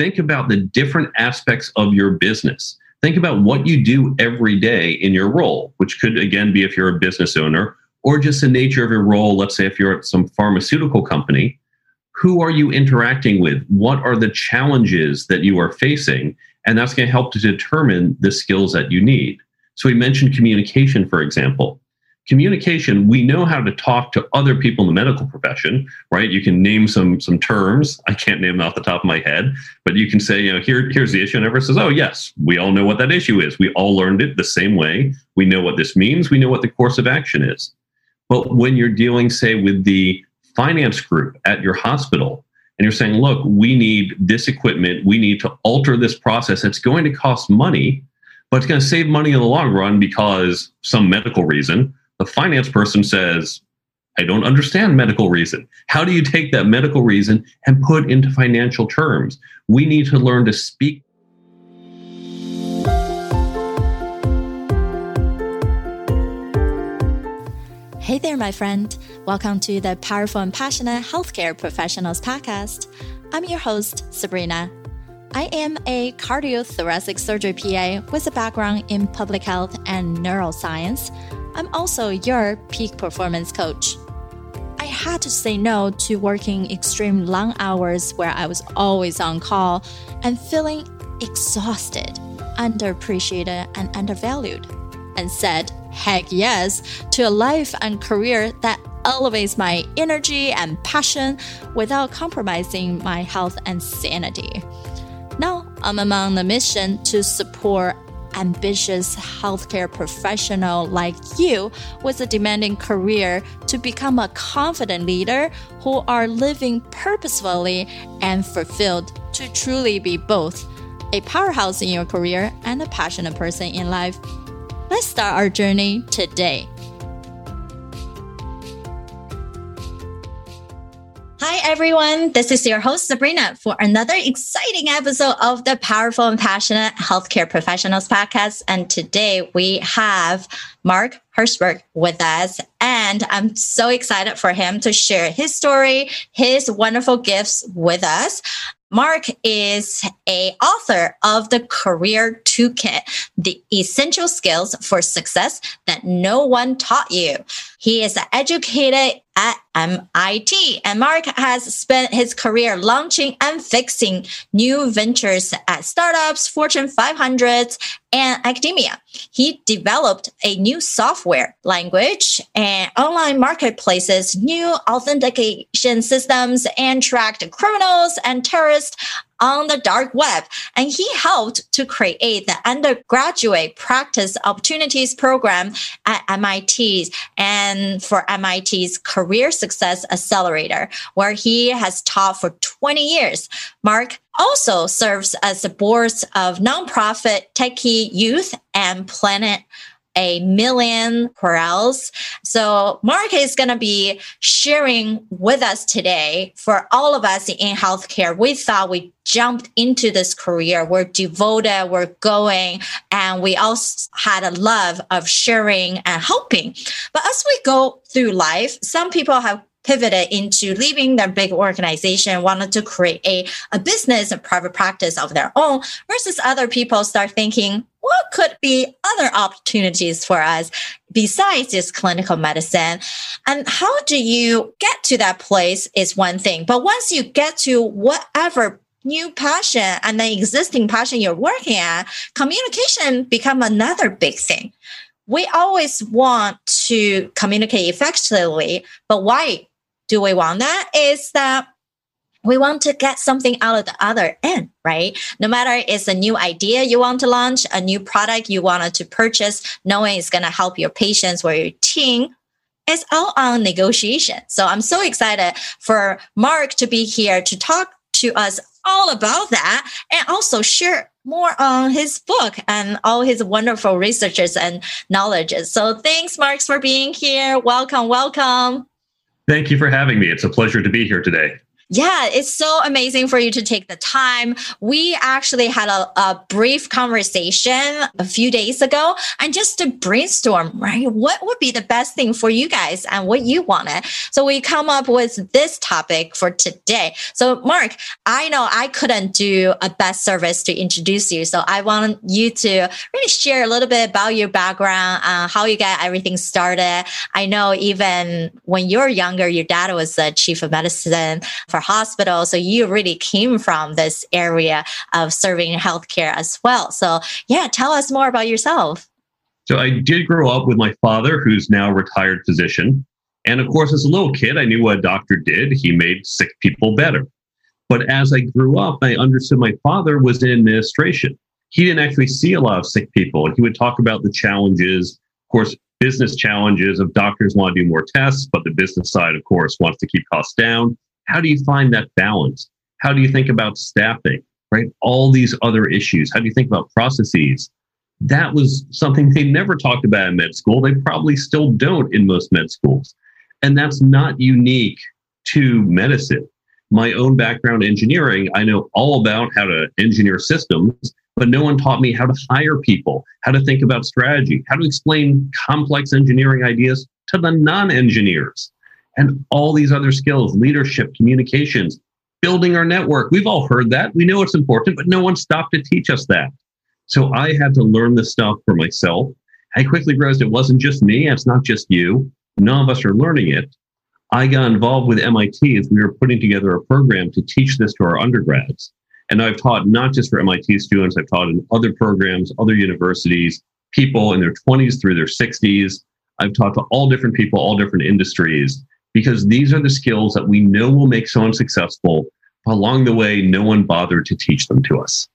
think about the different aspects of your business. Think about what you do every day in your role, which could again be if you're a business owner or just the nature of your role. Let's say if you're at some pharmaceutical company, who are you interacting with? What are the challenges that you are facing? And that's going to help to determine the skills that you need. So we mentioned communication, for example. Communication, we know how to talk to other people in the medical profession, right? You can name some some terms. I can't name them off the top of my head, but you can say, you know, here, here's the issue. And everyone says, oh, yes, we all know what that issue is. We all learned it the same way. We know what this means. We know what the course of action is. But when you're dealing, say, with the finance group at your hospital, and you're saying, look, we need this equipment, we need to alter this process, it's going to cost money but it's going to save money in the long run because some medical reason. The finance person says, I don't understand medical reason. How do you take that medical reason and put into financial terms? We need to learn to speak. Hey there, my friend. Welcome to the Powerful and Passionate Healthcare Professionals Podcast. I'm your host, Sabrina. I am a cardiothoracic surgery PA with a background in public health and neuroscience. I'm also your peak performance coach. I had to say no to working extreme long hours where I was always on call and feeling exhausted, underappreciated, and undervalued, and said heck yes to a life and career that elevates my energy and passion without compromising my health and sanity. Now, I'm among the mission to support ambitious healthcare professional like you with a demanding career to become a confident leader who are living purposefully and fulfilled to truly be both a powerhouse in your career and a passionate person in life. Let's start our journey today. Hi, everyone. This is your host, Sabrina, for another exciting episode of the Powerful and Passionate Healthcare Professionals podcast. And today we have Mark Herschberg with us. And I'm so excited for him to share his story, his wonderful gifts with us. Mark is a author of the Career Toolkit, the essential skills for success that no one taught you. He is an educated at MIT. And Mark has spent his career launching and fixing new ventures at startups, Fortune 500s, and academia. He developed a new software language and online marketplaces, new authentication systems, and tracked criminals and terrorists on the dark web. And he helped to create the undergraduate practice opportunities program at MIT and for MIT's Career Success Accelerator, where he has taught for 20 years. Mark also serves as the boards of nonprofit Techie Youth and Plant a million corals. So Mark is going to be sharing with us today for all of us in healthcare. We thought we jumped into this career. We're devoted, we're going, and we also had a love of sharing and helping. But as we go through life, some people have pivoted into leaving their big organization, wanted to create a, a business, a private practice of their own, versus other people start thinking, what could be other opportunities for us besides this clinical medicine? And how do you get to that place is one thing. But once you get to whatever new passion and the existing passion you're working at, communication become another big thing. We always want to communicate effectively, but why do we want that? Is that we want to get something out of the other end, right? No matter it's a new idea you want to launch, a new product you wanted to purchase, knowing it's going to help your patients or your team, it's all on negotiation. So I'm so excited for Mark to be here to talk to us all about that and also share more on his book and all his wonderful researches and knowledges. So thanks, Mark, for being here. Welcome, welcome. Thank you for having me. It's a pleasure to be here today. Yeah, it's so amazing for you to take the time. We actually had a, a, brief conversation a few days ago and just to brainstorm, right? What would be the best thing for you guys and what you wanted? So we come up with this topic for today. So, Mark, I know I couldn't do a best service to introduce you. So I want you to really share a little bit about your background, uh, how you got everything started. I know even when you were younger, your dad was the chief of medicine for hospital. So you really came from this area of serving healthcare as well. So yeah, tell us more about yourself. So I did grow up with my father, who's now a retired physician. And of course, as a little kid, I knew what a doctor did. He made sick people better. But as I grew up, I understood my father was in administration. He didn't actually see a lot of sick people. He would talk about the challenges, of course, business challenges of doctors want to do more tests, but the business side, of course, wants to keep costs down. How do you find that balance? How do you think about staffing, right? All these other issues. How do you think about processes? That was something they never talked about in med school. They probably still don't in most med schools. And that's not unique to medicine. My own background engineering, I know all about how to engineer systems, but no one taught me how to hire people, how to think about strategy, how to explain complex engineering ideas to the non engineers, and all these other skills leadership, communications, building our network. We've all heard that. We know it's important, but no one stopped to teach us that. So I had to learn this stuff for myself. I quickly realized it wasn't just me, it's not just you. None of us are learning it. I got involved with MIT as we were putting together a program to teach this to our undergrads. And I've taught not just for MIT students, I've taught in other programs, other universities, people in their 20s through their 60s. I've taught to all different people, all different industries, because these are the skills that we know will make someone successful. Along the way, no one bothered to teach them to us.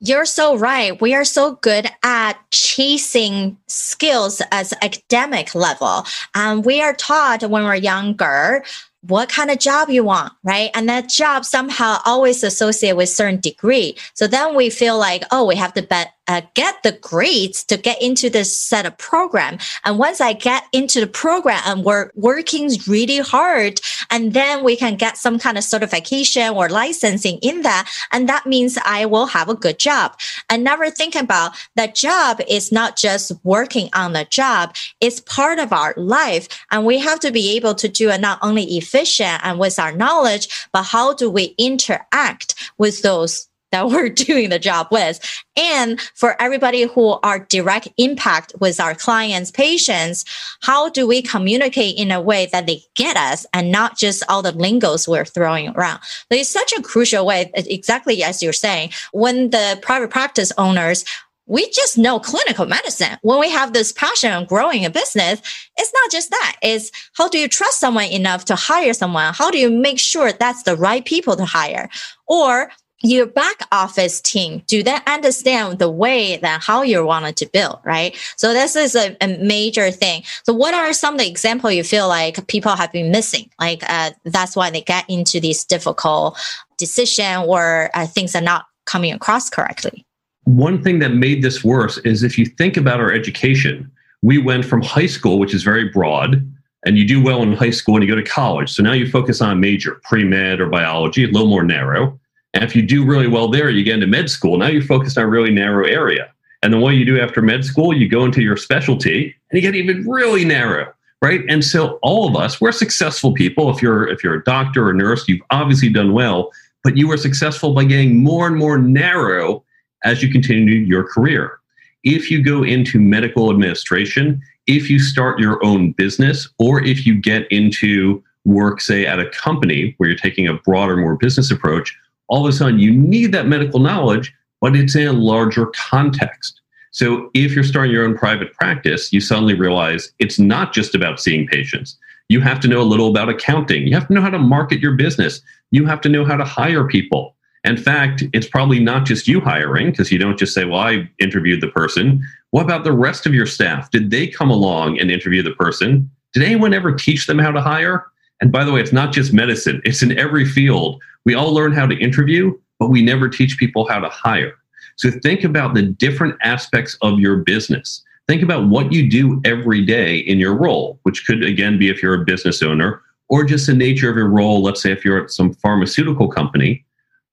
You're so right. We are so good at chasing skills as academic level. And we are taught when we're younger what kind of job you want, right? And that job somehow always associated with certain degree. So then we feel like, oh, we have to bet uh, get the grades to get into this set of program. And once I get into the program and we're working really hard, and then we can get some kind of certification or licensing in that. And that means I will have a good job. And never think about that job is not just working on the job. It's part of our life. And we have to be able to do it not only efficient and with our knowledge, but how do we interact with those that we're doing the job with. And for everybody who are direct impact with our clients, patients, how do we communicate in a way that they get us and not just all the lingos we're throwing around? So it's such a crucial way, exactly as you're saying, when the private practice owners we just know clinical medicine. When we have this passion of growing a business, it's not just that. It's how do you trust someone enough to hire someone? How do you make sure that's the right people to hire? Or your back office team do they understand the way that how you wanted to build right? So this is a, a, major thing. So what are some of the example you feel like people have been missing? Like uh, that's why they get into these difficult decision or uh, things are not coming across correctly? One thing that made this worse is if you think about our education we went from high school which is very broad and you do well in high school and you go to college. So now you focus on a major pre-med or biology a little more narrow and if you do really well there, you get into med school. Now you're focused on a really narrow area. And then what you do after med school, you go into your specialty and you get even really narrow, right? And so all of us, we're successful people. If you're if you're a doctor or nurse, you've obviously done well, but you were successful by getting more and more narrow as you continue your career. If you go into medical administration, if you start your own business, or if you get into work, say, at a company where you're taking a broader, more business approach, all of a sudden you need that medical knowledge, but it's in a larger context. So if you're starting your own private practice, you suddenly realize it's not just about seeing patients. You have to know a little about accounting. You have to know how to market your business. You have to know how to hire people. In fact, it's probably not just you hiring because you don't just say, Well, I interviewed the person. What about the rest of your staff? Did they come along and interview the person? Did anyone ever teach them how to hire? And by the way, it's not just medicine, it's in every field. We all learn how to interview, but we never teach people how to hire. So think about the different aspects of your business. Think about what you do every day in your role, which could again be if you're a business owner or just the nature of your role. Let's say if you're at some pharmaceutical company,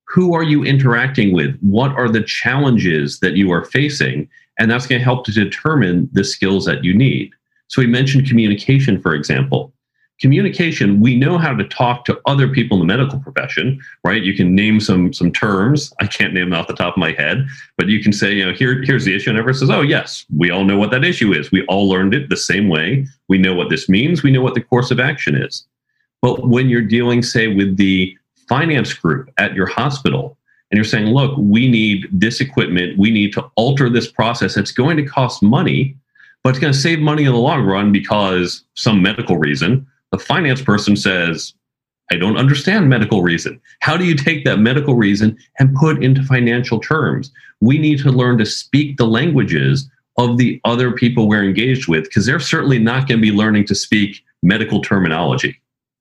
who are you interacting with? What are the challenges that you are facing? And that's going to help to determine the skills that you need. So we mentioned communication, for example communication we know how to talk to other people in the medical profession right? You can name some some terms. I can't name them off the top of my head but you can say you know here here's the issue and everyone says oh yes we all know what that issue is. We all learned it the same way. We know what this means. We know what the course of action is. But when you're dealing say with the finance group at your hospital and you're saying look we need this equipment. We need to alter this process. It's going to cost money but it's going to save money in the long run because some medical reason the finance person says, I don't understand medical reason. How do you take that medical reason and put into financial terms? We need to learn to speak the languages of the other people we're engaged with because they're certainly not going to be learning to speak medical terminology.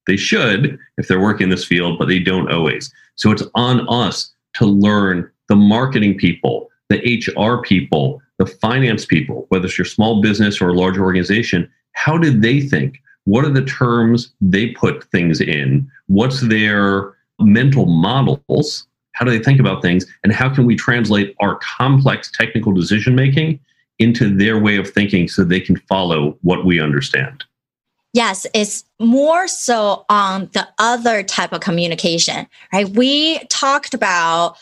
They should if they're working in this field, but they don't always. So it's on us to learn the marketing people, the HR people, the finance people, whether it's your small business or a large organization. How did they think? What are the terms they put things in? What's their mental models? How do they think about things? And how can we translate our complex technical decision making into their way of thinking so they can follow what we understand? Yes, it's more so on the other type of communication, right? We talked about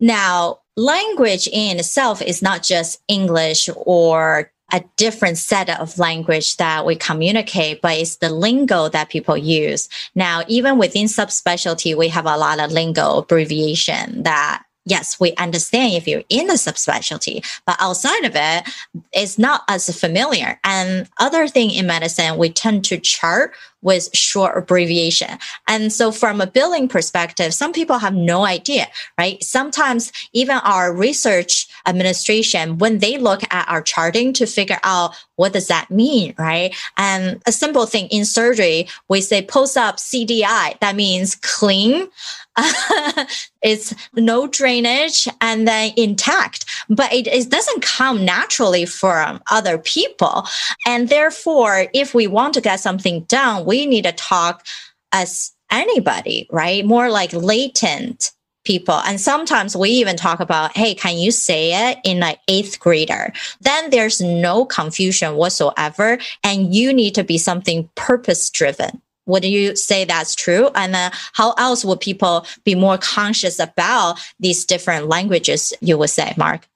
now language in itself is not just English or a different set of language that we communicate, but it's the lingo that people use. Now, even within subspecialty, we have a lot of lingo abbreviation that yes, we understand if you're in the subspecialty, but outside of it, it's not as familiar. And other thing in medicine, we tend to chart with short abbreviation. And so from a billing perspective, some people have no idea, right? Sometimes even our research administration, when they look at our charting to figure out what does that mean, right? And a simple thing in surgery, we say post-op CDI, that means clean. it's no drainage and then intact, but it, it doesn't come naturally from other people. And therefore, if we want to get something done, we need to talk as anybody, right? More like latent people. And sometimes we even talk about, hey, can you say it in like eighth grader? Then there's no confusion whatsoever. And you need to be something purpose driven. Would you say that's true? And how else would people be more conscious about these different languages, you would say, Mark?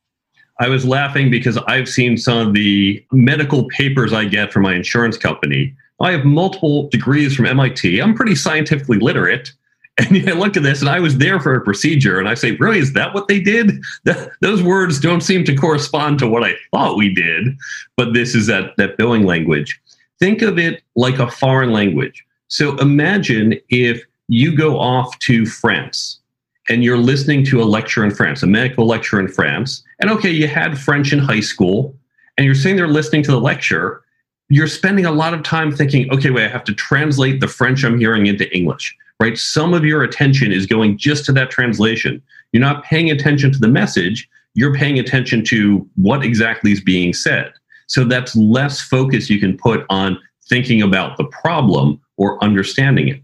I was laughing because I've seen some of the medical papers I get from my insurance company. I have multiple degrees from MIT. I'm pretty scientifically literate. And I look at this and I was there for a procedure and I say, really, is that what they did? those words don't seem to correspond to what I thought we did. But this is that, that billing language. Think of it like a foreign language. So imagine if you go off to France and you're listening to a lecture in France, a medical lecture in France. And okay, you had French in high school and you're sitting there listening to the lecture. You're spending a lot of time thinking, okay, wait, I have to translate the French I'm hearing into English right? Some of your attention is going just to that translation. You're not paying attention to the message, you're paying attention to what exactly is being said. So that's less focus you can put on thinking about the problem or understanding it.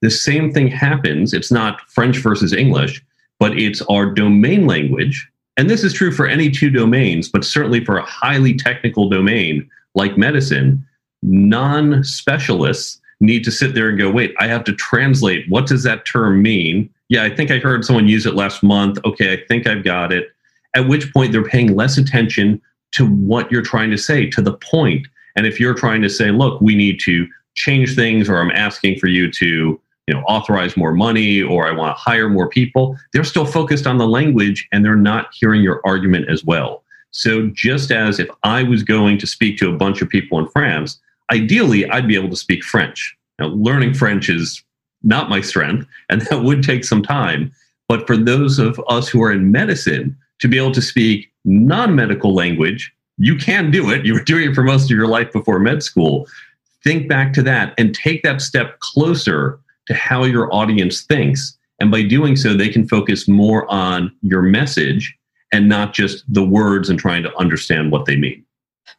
The same thing happens. It's not French versus English, but it's our domain language. And this is true for any two domains, but certainly for a highly technical domain like medicine, non specialists need to sit there and go, wait, I have to translate. What does that term mean? Yeah, I think I heard someone use it last month. Okay, I think I've got it. At which point they're paying less attention to what you're trying to say, to the point. And if you're trying to say, look, we need to change things, or I'm asking for you to you know authorize more money or i want to hire more people they're still focused on the language and they're not hearing your argument as well so just as if i was going to speak to a bunch of people in france ideally, I'd be able to speak French. Now, learning French is not my strength, and that would take some time. But for those of us who are in medicine, to be able to speak non medical language, you can do it. You were doing it for most of your life before med school. Think back to that and take that step closer to how your audience thinks. And by doing so, they can focus more on your message and not just the words and trying to understand what they mean.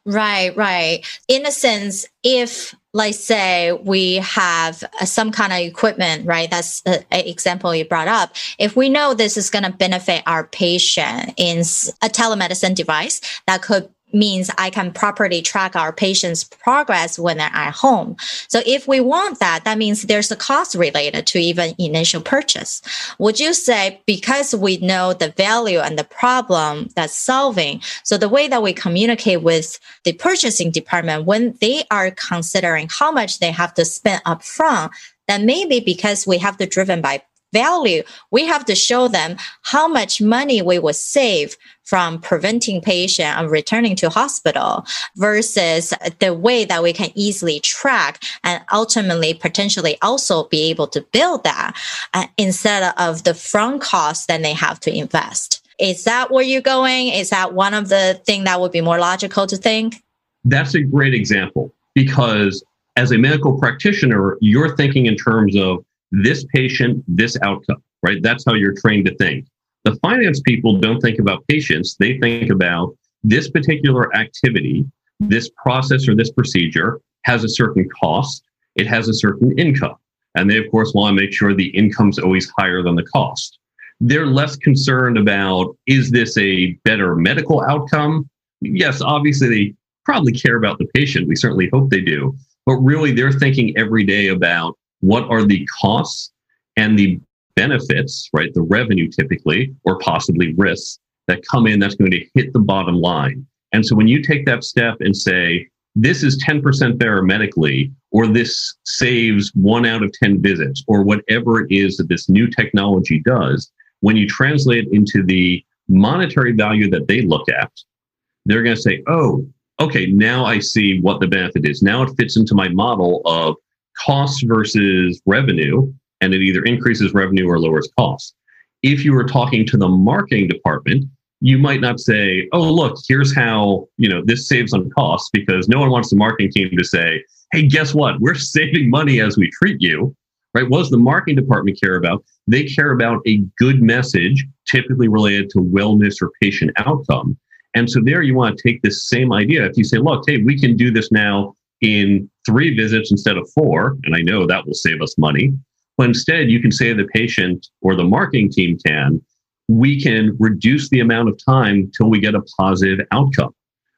Right, right. In a sense, if let's say we have uh, some kind of equipment, right? That's an example you brought up. If we know this is going to benefit our patient in a telemedicine device that could means I can properly track our patient's progress when they're at home. So if we want that, that means there's a cost related to even initial purchase. Would you say because we know the value and the problem that's solving, so the way that we communicate with the purchasing department when they are considering how much they have to spend upfront, then maybe because we have to driven by value, we have to show them how much money we would save from preventing patient and returning to hospital versus the way that we can easily track and ultimately potentially also be able to build that uh, instead of the front cost that they have to invest. Is that where you're going? Is that one of the thing that would be more logical to think? That's a great example because as a medical practitioner, you're thinking in terms of this patient, this outcome, right? That's how you're trained to think. The finance people don't think about patients. They think about this particular activity, this process or this procedure has a certain cost. It has a certain income. And they, of course, want to make sure the income's always higher than the cost. They're less concerned about is this a better medical outcome? Yes, obviously, they probably care about the patient. We certainly hope they do. But really, they're thinking every day about what are the costs and the benefits, right? The revenue typically, or possibly risks that come in that's going to hit the bottom line. And so when you take that step and say, this is 10% better medically, or this saves one out of 10 visits, or whatever it is that this new technology does, when you translate it into the monetary value that they look at, they're going to say, oh, okay, now I see what the benefit is. Now it fits into my model of cost versus revenue, and it either increases revenue or lowers costs. If you were talking to the marketing department, you might not say, "Oh, look, here's how you know this saves on costs," because no one wants the marketing team to say, "Hey, guess what? We're saving money as we treat you." Right? What does the marketing department care about? They care about a good message, typically related to wellness or patient outcome. And so there, you want to take this same idea. If you say, "Look, hey, we can do this now in three visits instead of four, and I know that will save us money. But instead, you can say the patient or the marketing team can, we can reduce the amount of time till we get a positive outcome,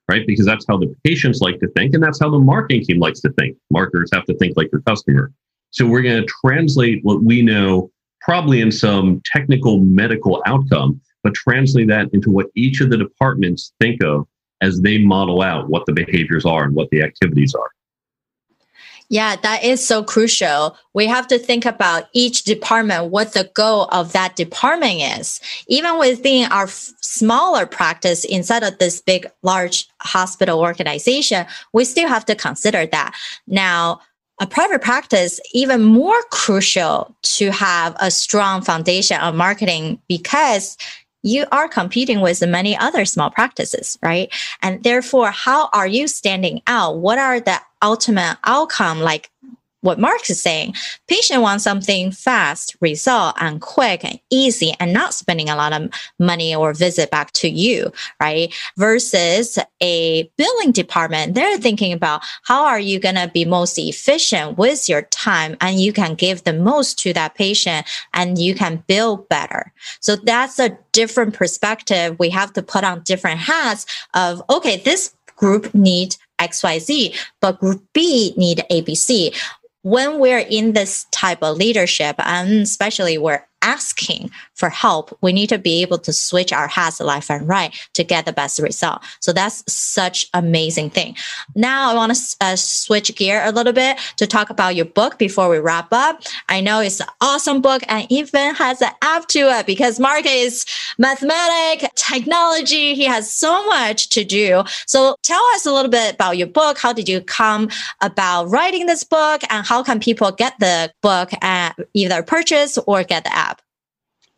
right? Because that's how the patients like to think, and that's how the marketing team likes to think. Marketers have to think like your customer. So we're going to translate what we know probably in some technical medical outcome, but translate that into what each of the departments think of as they model out what the behaviors are and what the activities are. Yeah, that is so crucial. We have to think about each department, what the goal of that department is. Even within our f- smaller practice, inside of this big, large hospital organization, we still have to consider that. Now, a private practice even more crucial to have a strong foundation of marketing because you are competing with many other small practices, right? And therefore, how are you standing out? What are the ultimate outcome like what Mark is saying. Patient wants something fast, result, and quick and easy, and not spending a lot of money or visit back to you, right? Versus a billing department, they're thinking about how are you going to be most efficient with your time, and you can give the most to that patient, and you can bill better. So that's a different perspective. We have to put on different hats of okay, this group need XYZ, but group B need ABC when we're in this type of leadership, and especially we're asking for help, we need to be able to switch our hats left and right to get the best result. So that's such amazing thing. Now I want to uh, switch gear a little bit to talk about your book before we wrap up. I know it's an awesome book and even has an app to it because Mark is mathematic, technology. He has so much to do. So tell us a little bit about your book. How did you come about writing this book and how can people get the book and either purchase or get the app?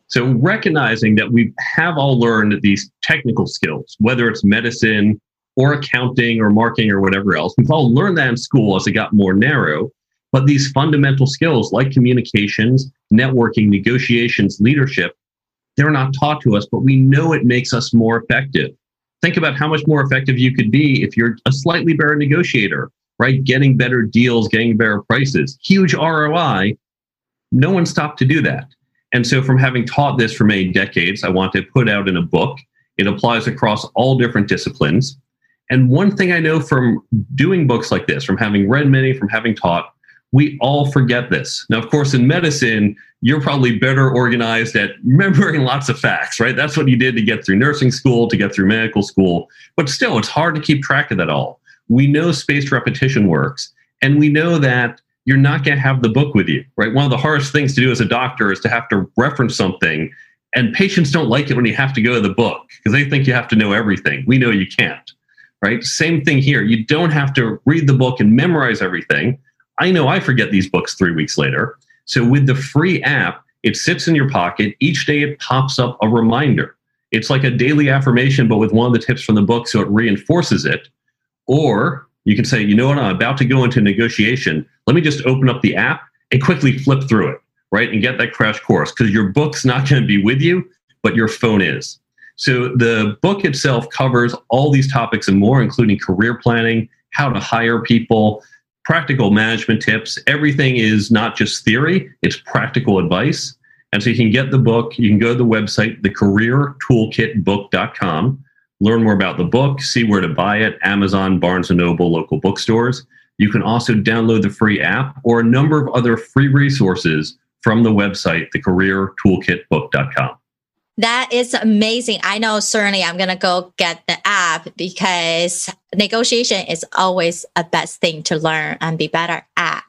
So recognizing that we have all learned these technical skills, whether it's medicine or accounting or marketing or whatever else, we've all learned that in school as it got more narrow. But these fundamental skills like communications, networking, negotiations, leadership, they're not taught to us, but we know it makes us more effective. Think about how much more effective you could be if you're a slightly better negotiator right? Getting better deals, getting better prices, huge ROI. No one stopped to do that. And so, from having taught this for many decades, I want to put out in a book. It applies across all different disciplines. And one thing I know from doing books like this, from having read many, from having taught, we all forget this. Now, of course, in medicine, you're probably better organized at remembering lots of facts, right? That's what you did to get through nursing school, to get through medical school. But still, it's hard to keep track of that all. We know spaced repetition works, and we know that you're not going to have the book with you, right? One of the hardest things to do as a doctor is to have to reference something, and patients don't like it when you have to go to the book because they think you have to know everything. We know you can't, right? Same thing here. You don't have to read the book and memorize everything. I know I forget these books three weeks later. So with the free app, it sits in your pocket. Each day it pops up a reminder. It's like a daily affirmation, but with one of the tips from the book, so it reinforces it. Or you can say, you know what, I'm about to go into negotiation. Let me just open up the app and quickly flip through it, right? And get that crash course because your book's not going to be with you, but your phone is. So the book itself covers all these topics and more, including career planning, how to hire people, practical management tips. Everything is not just theory, it's practical advice. And so you can get the book, you can go to the website, thecareertoolkitbook.com, learn more about the book, see where to buy it, Amazon, Barnes & Noble, local bookstores. You can also download the free app or a number of other free resources from the website, thecareertoolkitbook.com. That is amazing. I know certainly I'm going to go get the app because negotiation is always a best thing to learn and be better at.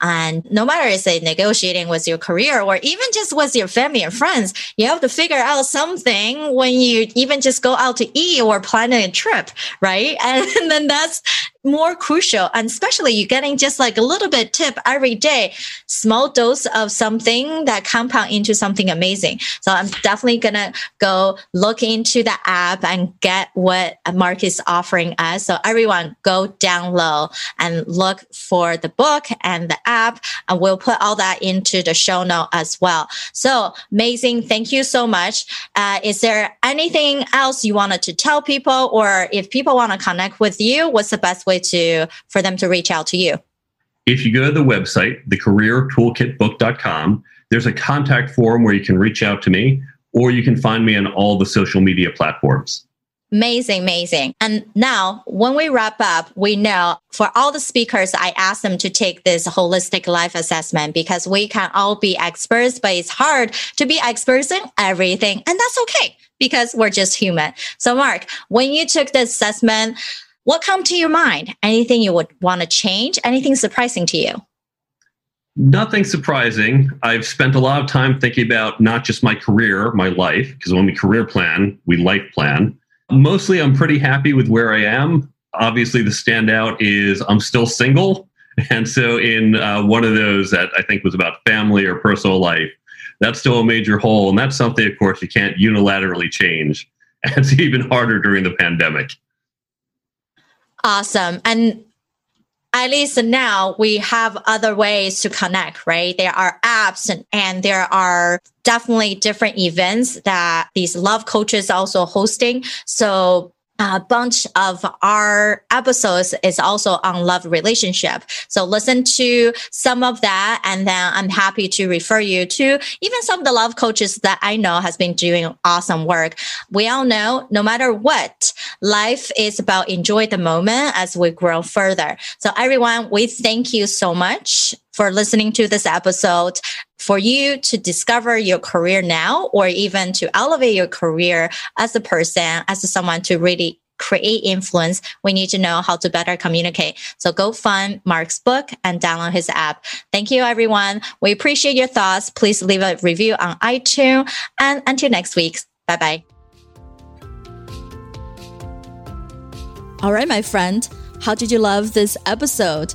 And no matter is it negotiating with your career or even just with your family and friends, you have to figure out something when you even just go out to eat or planning a trip, right? And then that's more crucial. And especially you're getting just like a little bit tip every day, small dose of something that compound into something amazing. So I'm definitely to go look into the app and get what Mark is offering us. So everyone go download and look for the book and the app. And we'll put all that into the show note as well. So amazing. Thank you so much. Uh, is there anything else you wanted to tell people or if people want to connect with you, what's the best way way to for them to reach out to you? If you go to the website, thecareertoolkitbook.com, there's a contact form where you can reach out to me, or you can find me on all the social media platforms. Amazing, amazing. And now, when we wrap up, we know for all the speakers, I ask them to take this holistic life assessment because we can all be experts, but it's hard to be experts in everything. And that's okay because we're just human. So, Mark, when you took the assessment, what come to your mind? Anything you would want to change? Anything surprising to you? Nothing surprising. I've spent a lot of time thinking about not just my career, my life, because when we career plan, we life plan. Mostly, I'm pretty happy with where I am. Obviously, the standout is I'm still single. And so, in uh, one of those that I think was about family or personal life, that's still a major hole. And that's something, of course, you can't unilaterally change. And it's even harder during the pandemic. Awesome. And at least now we have other ways to connect, right? There are apps and, and there are definitely different events that these love coaches also hosting. So a bunch of our episodes is also on love relationship. So listen to some of that. And then I'm happy to refer you to even some of the love coaches that I know has been doing awesome work. We all know no matter what, life is about enjoy the moment as we grow further. So everyone, we thank you so much for listening to this episode. For you to discover your career now, or even to elevate your career as a person, as someone to really create influence, we need to know how to better communicate. So go find Mark's book and download his app. Thank you, everyone. We appreciate your thoughts. Please leave a review on iTunes. And until next week, bye bye. All right, my friend, how did you love this episode?